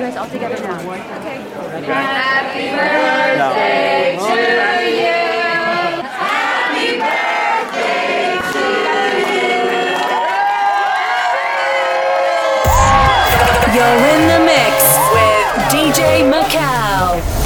you guys all together now. Okay. Happy birthday to you. Happy birthday to you. You're in the mix with DJ Macau.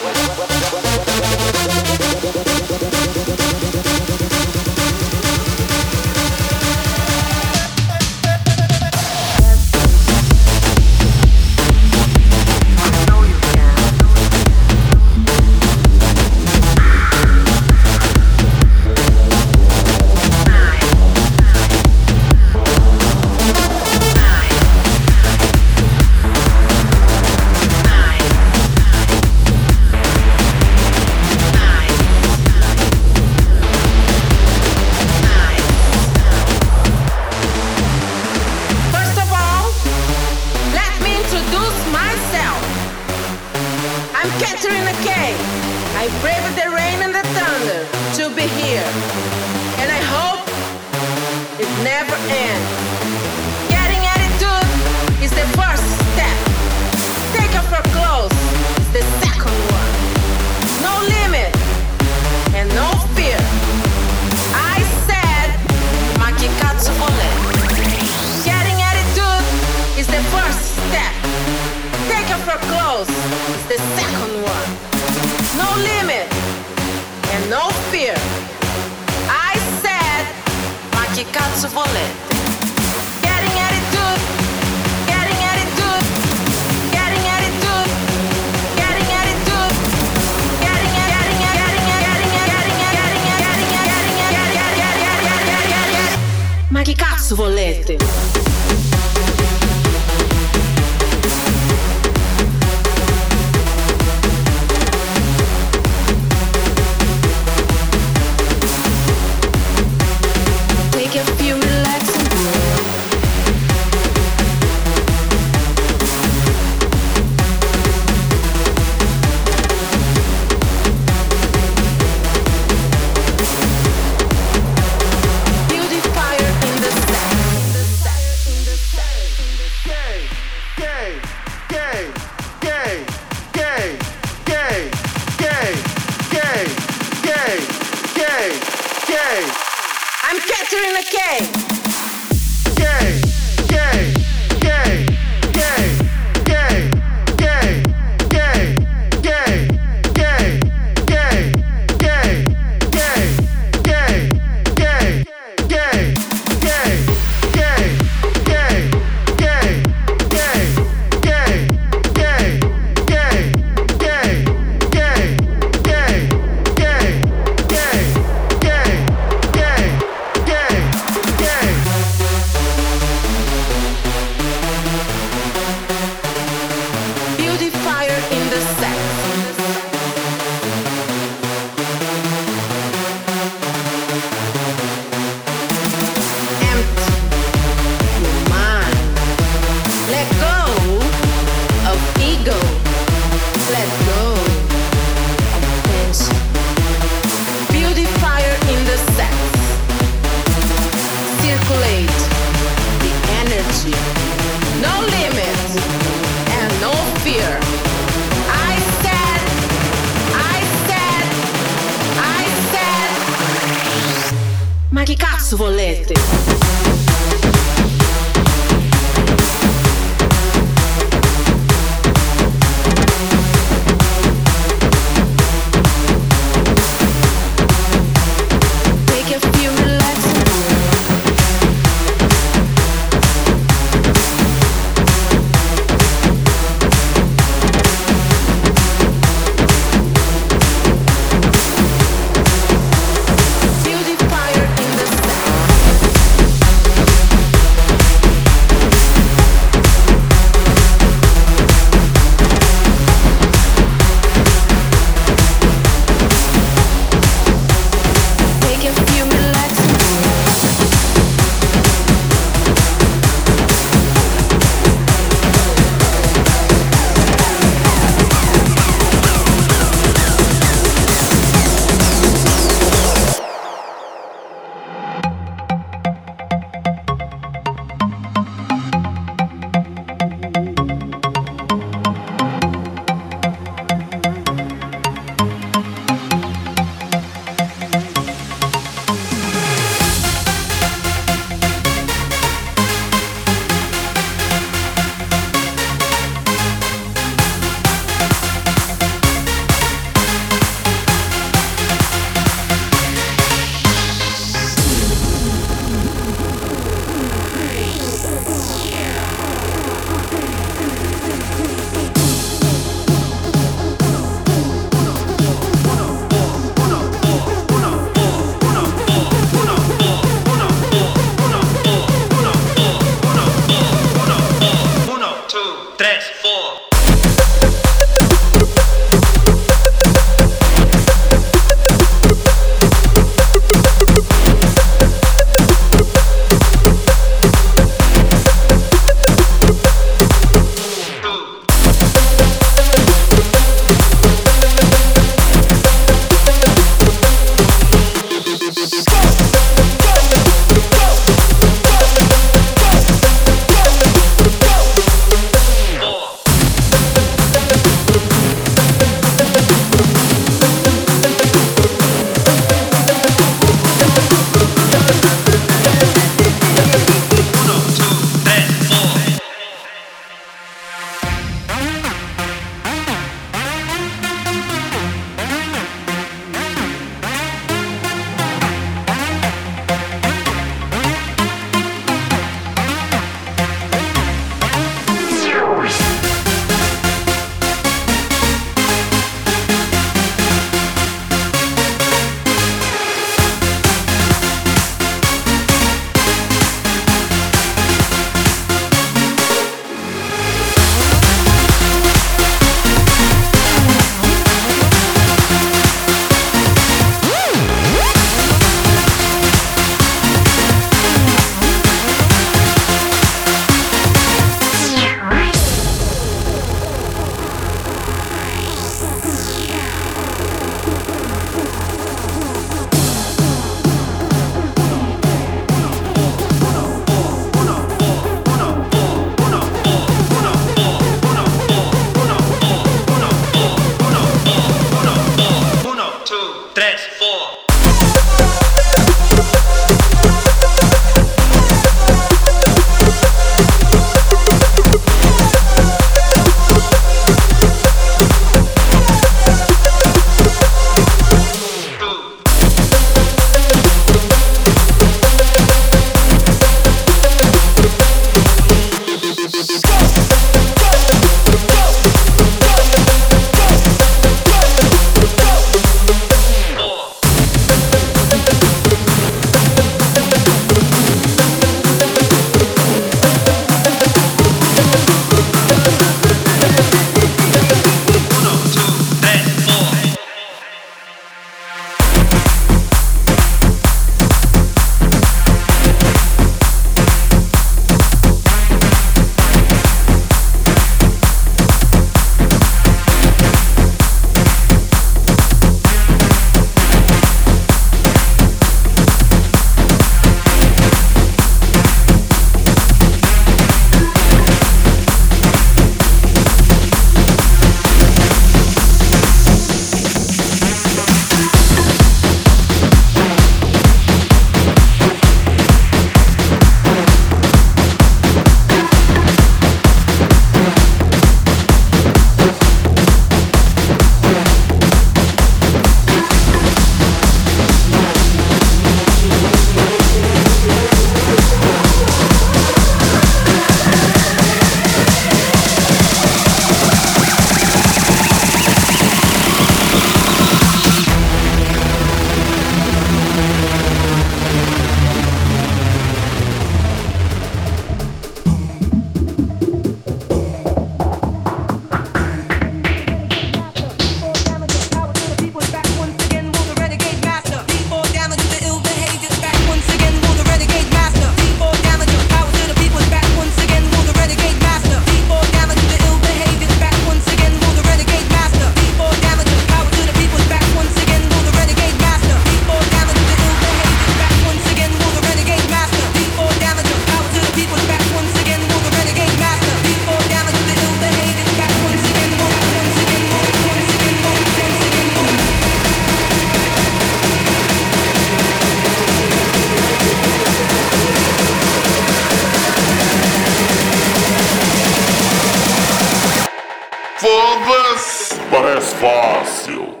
todas? Parece fácil.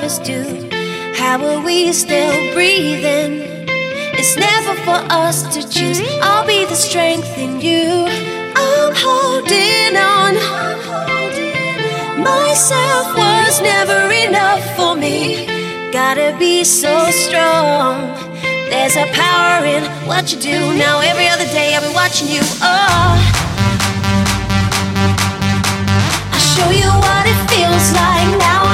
Due. How are we still breathing? It's never for us to choose. I'll be the strength in you. I'm holding on. Myself was never enough for me. Gotta be so strong. There's a power in what you do. Now every other day I've been watching you. Oh. Show you what it feels like. Now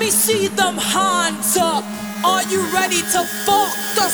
me see them hands up. Are you ready to fuck the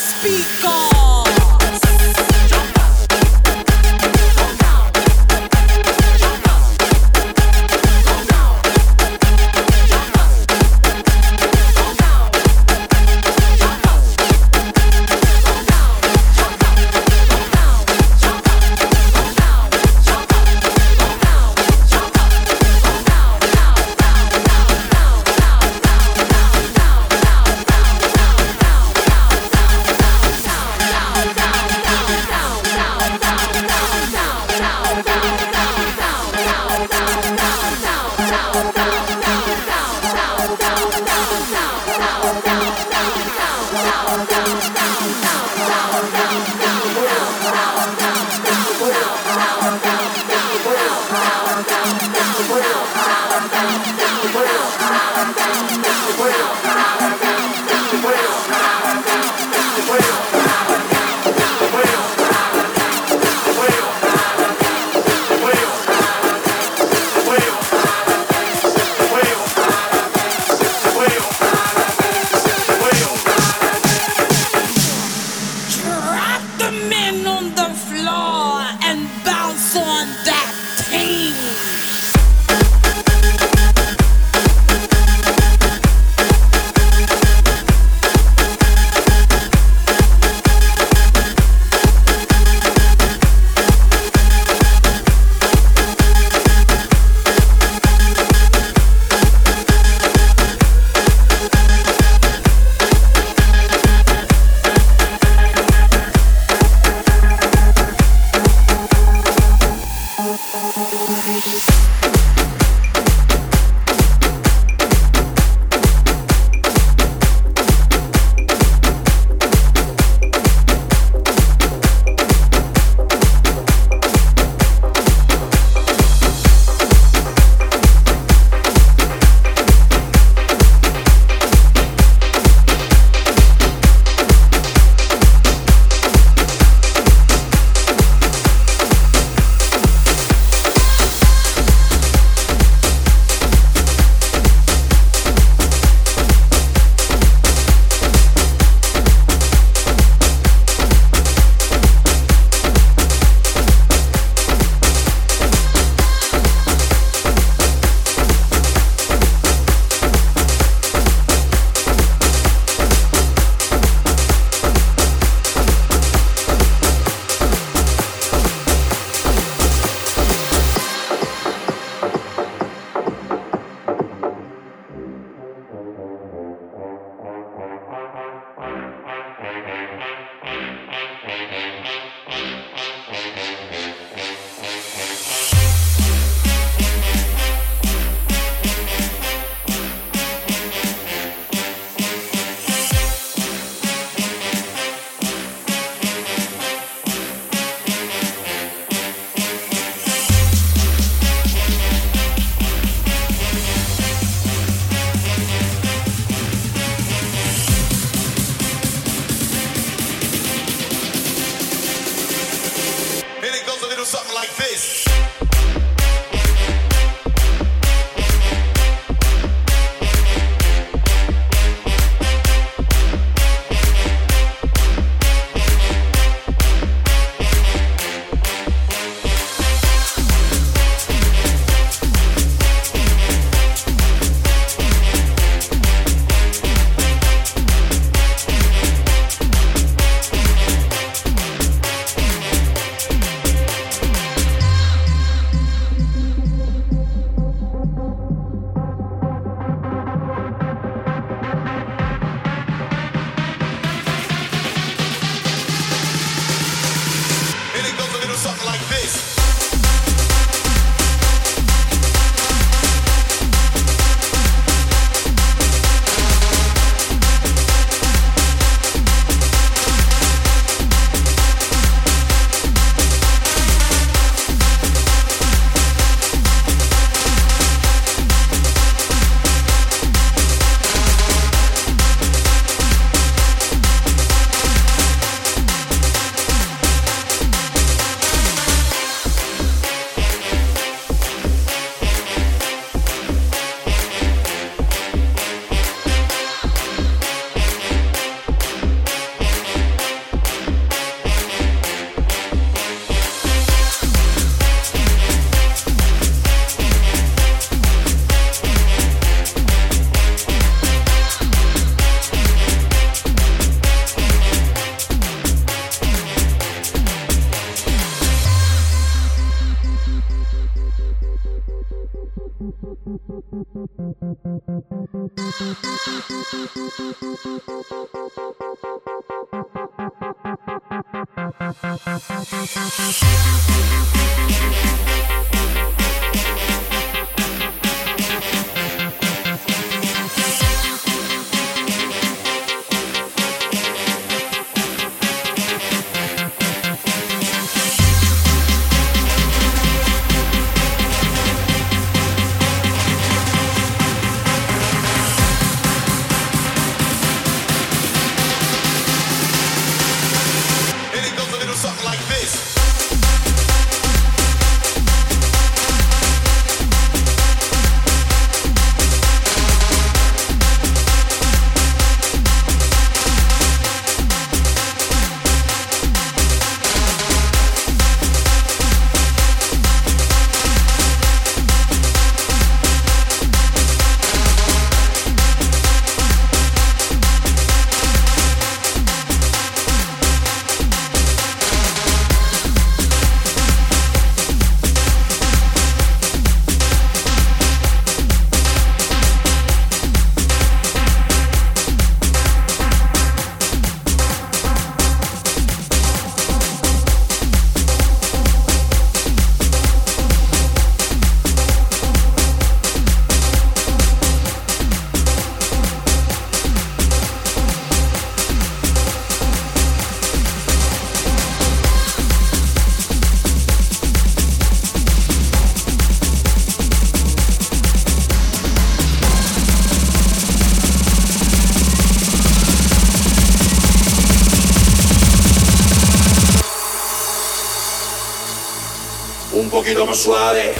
Speakers? suave,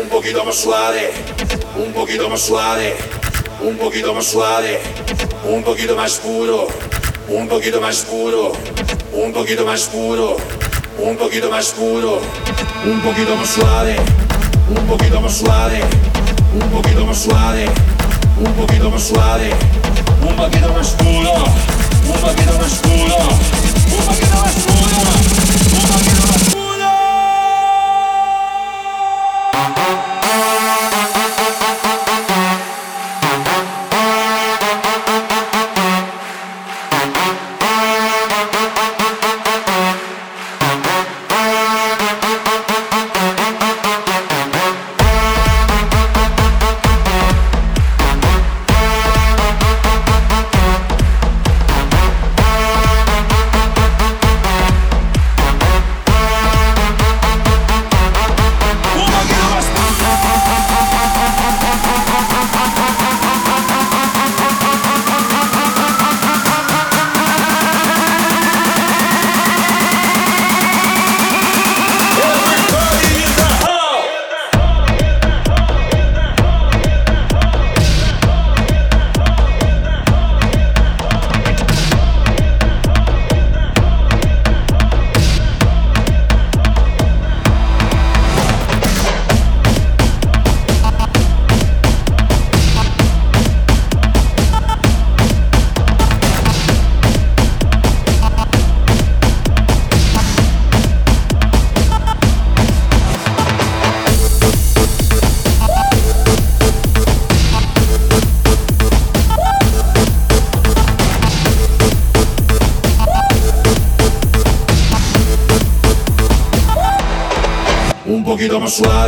un poquito más suave, un poquito más suave, un poquito más suave, un poquito más puro, un poquito más puro, un poquito más puro, un poquito más puro, un poquito más suave, un poquito más suave, un poquito más suave, un poquito más suave, un poquito más puro, un poquito más puro, un poquito más envie d'en soir.